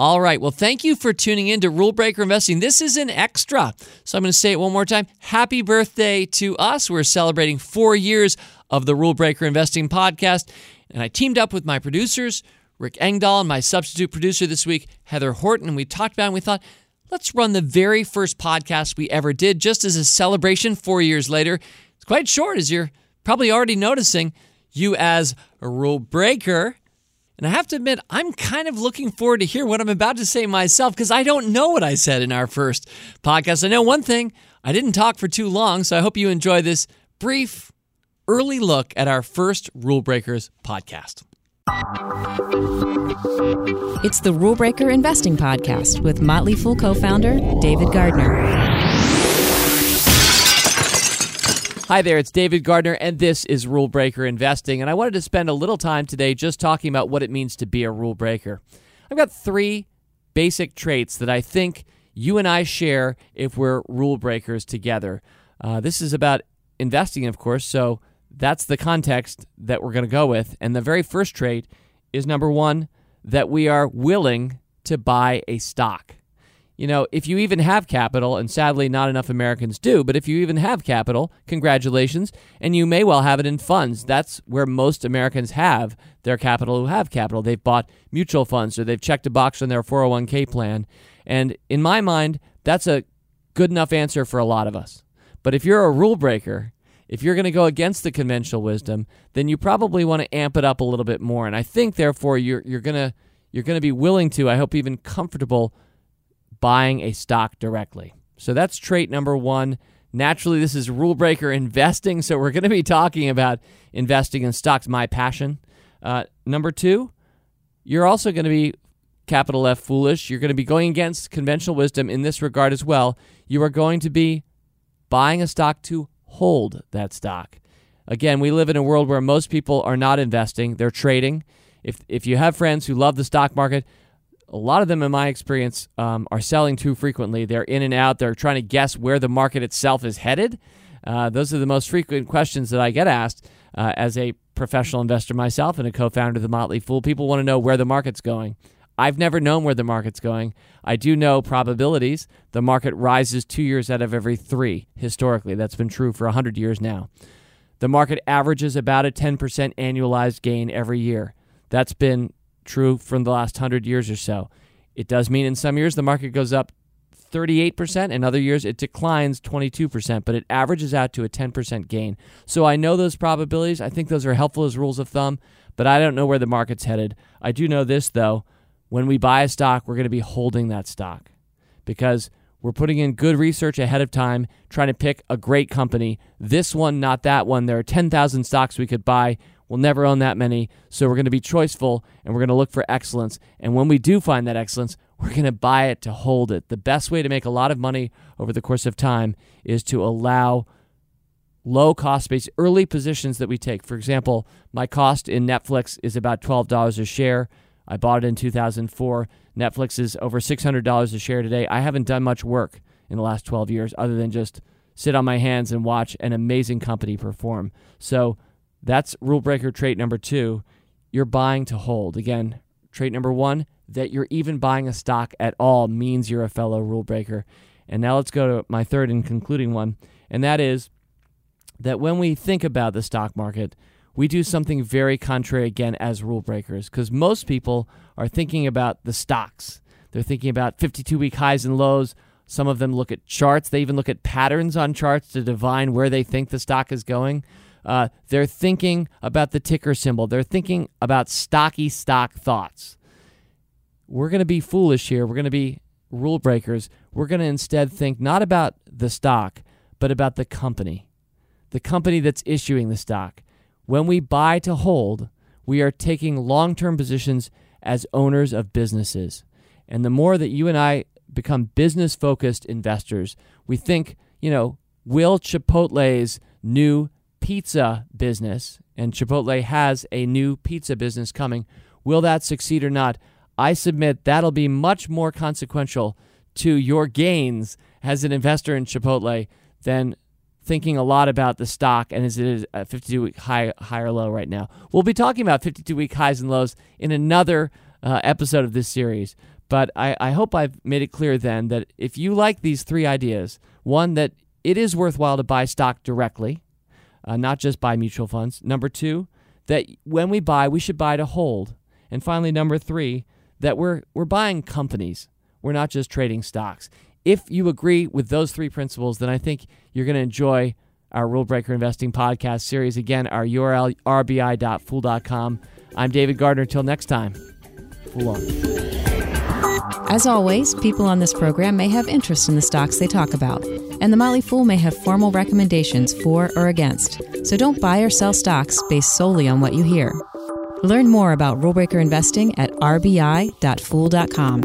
All right. Well, thank you for tuning in to Rule Breaker Investing. This is an extra. So I'm going to say it one more time. Happy birthday to us. We're celebrating four years of the Rule Breaker Investing podcast. And I teamed up with my producers, Rick Engdahl, and my substitute producer this week, Heather Horton. And we talked about it and we thought, let's run the very first podcast we ever did just as a celebration four years later. It's quite short, as you're probably already noticing. You, as a rule breaker, and I have to admit, I'm kind of looking forward to hear what I'm about to say myself because I don't know what I said in our first podcast. I know one thing I didn't talk for too long, so I hope you enjoy this brief, early look at our first Rule Breakers podcast. It's the Rule Breaker Investing Podcast with Motley Fool co founder David Gardner. Hi there, it's David Gardner, and this is Rule Breaker Investing. And I wanted to spend a little time today just talking about what it means to be a rule breaker. I've got three basic traits that I think you and I share if we're rule breakers together. Uh, this is about investing, of course, so that's the context that we're going to go with. And the very first trait is number one, that we are willing to buy a stock you know, if you even have capital, and sadly not enough Americans do, but if you even have capital, congratulations, and you may well have it in funds. That's where most Americans have their capital who have capital. They've bought mutual funds or they've checked a box on their 401k plan. And in my mind, that's a good enough answer for a lot of us. But if you're a rule breaker, if you're going to go against the conventional wisdom, then you probably want to amp it up a little bit more. And I think therefore you're you're going to you're going to be willing to, I hope even comfortable buying a stock directly. So that's trait number one. Naturally, this is rule breaker investing. So we're going to be talking about investing in stocks, my passion. Uh, number two, you're also going to be capital F foolish. You're going to be going against conventional wisdom in this regard as well. You are going to be buying a stock to hold that stock. Again, we live in a world where most people are not investing, they're trading. If, if you have friends who love the stock market, a lot of them, in my experience, um, are selling too frequently. They're in and out. They're trying to guess where the market itself is headed. Uh, those are the most frequent questions that I get asked uh, as a professional investor myself and a co founder of the Motley Fool. People want to know where the market's going. I've never known where the market's going. I do know probabilities. The market rises two years out of every three historically. That's been true for 100 years now. The market averages about a 10% annualized gain every year. That's been true from the last 100 years or so. It does mean in some years the market goes up 38%, in other years it declines 22%, but it averages out to a 10% gain. So I know those probabilities. I think those are helpful as rules of thumb, but I don't know where the market's headed. I do know this, though. When we buy a stock, we're going to be holding that stock because we're putting in good research ahead of time, trying to pick a great company. This one, not that one. There are 10,000 stocks we could buy. We'll never own that many. So we're going to be choiceful and we're going to look for excellence. And when we do find that excellence, we're going to buy it to hold it. The best way to make a lot of money over the course of time is to allow low cost based early positions that we take. For example, my cost in Netflix is about $12 a share. I bought it in 2004. Netflix is over $600 a share today. I haven't done much work in the last 12 years other than just sit on my hands and watch an amazing company perform. So that's rule breaker trait number two. You're buying to hold. Again, trait number one, that you're even buying a stock at all means you're a fellow rule breaker. And now let's go to my third and concluding one, and that is that when we think about the stock market, we do something very contrary again as rule breakers because most people are thinking about the stocks. They're thinking about 52 week highs and lows. Some of them look at charts. They even look at patterns on charts to divine where they think the stock is going. Uh, they're thinking about the ticker symbol. They're thinking about stocky stock thoughts. We're going to be foolish here. We're going to be rule breakers. We're going to instead think not about the stock, but about the company, the company that's issuing the stock. When we buy to hold, we are taking long term positions as owners of businesses. And the more that you and I become business focused investors, we think, you know, will Chipotle's new pizza business, and Chipotle has a new pizza business coming. Will that succeed or not? I submit that'll be much more consequential to your gains as an investor in Chipotle than thinking a lot about the stock and is it a 52 week high, high or low right now. We'll be talking about 52 week highs and lows in another uh, episode of this series. But I, I hope I've made it clear then that if you like these three ideas, one, that it is worthwhile to buy stock directly, uh, not just buy mutual funds. Number two, that when we buy, we should buy to hold. And finally, number three, that we're, we're buying companies. We're not just trading stocks. If you agree with those three principles, then I think you're going to enjoy our Rule Breaker Investing podcast series. Again, our URL, rbi.fool.com. I'm David Gardner. Until next time, Fool on. As always, people on this program may have interest in the stocks they talk about, and the Motley Fool may have formal recommendations for or against. So don't buy or sell stocks based solely on what you hear. Learn more about rule breaker investing at rbi.fool.com.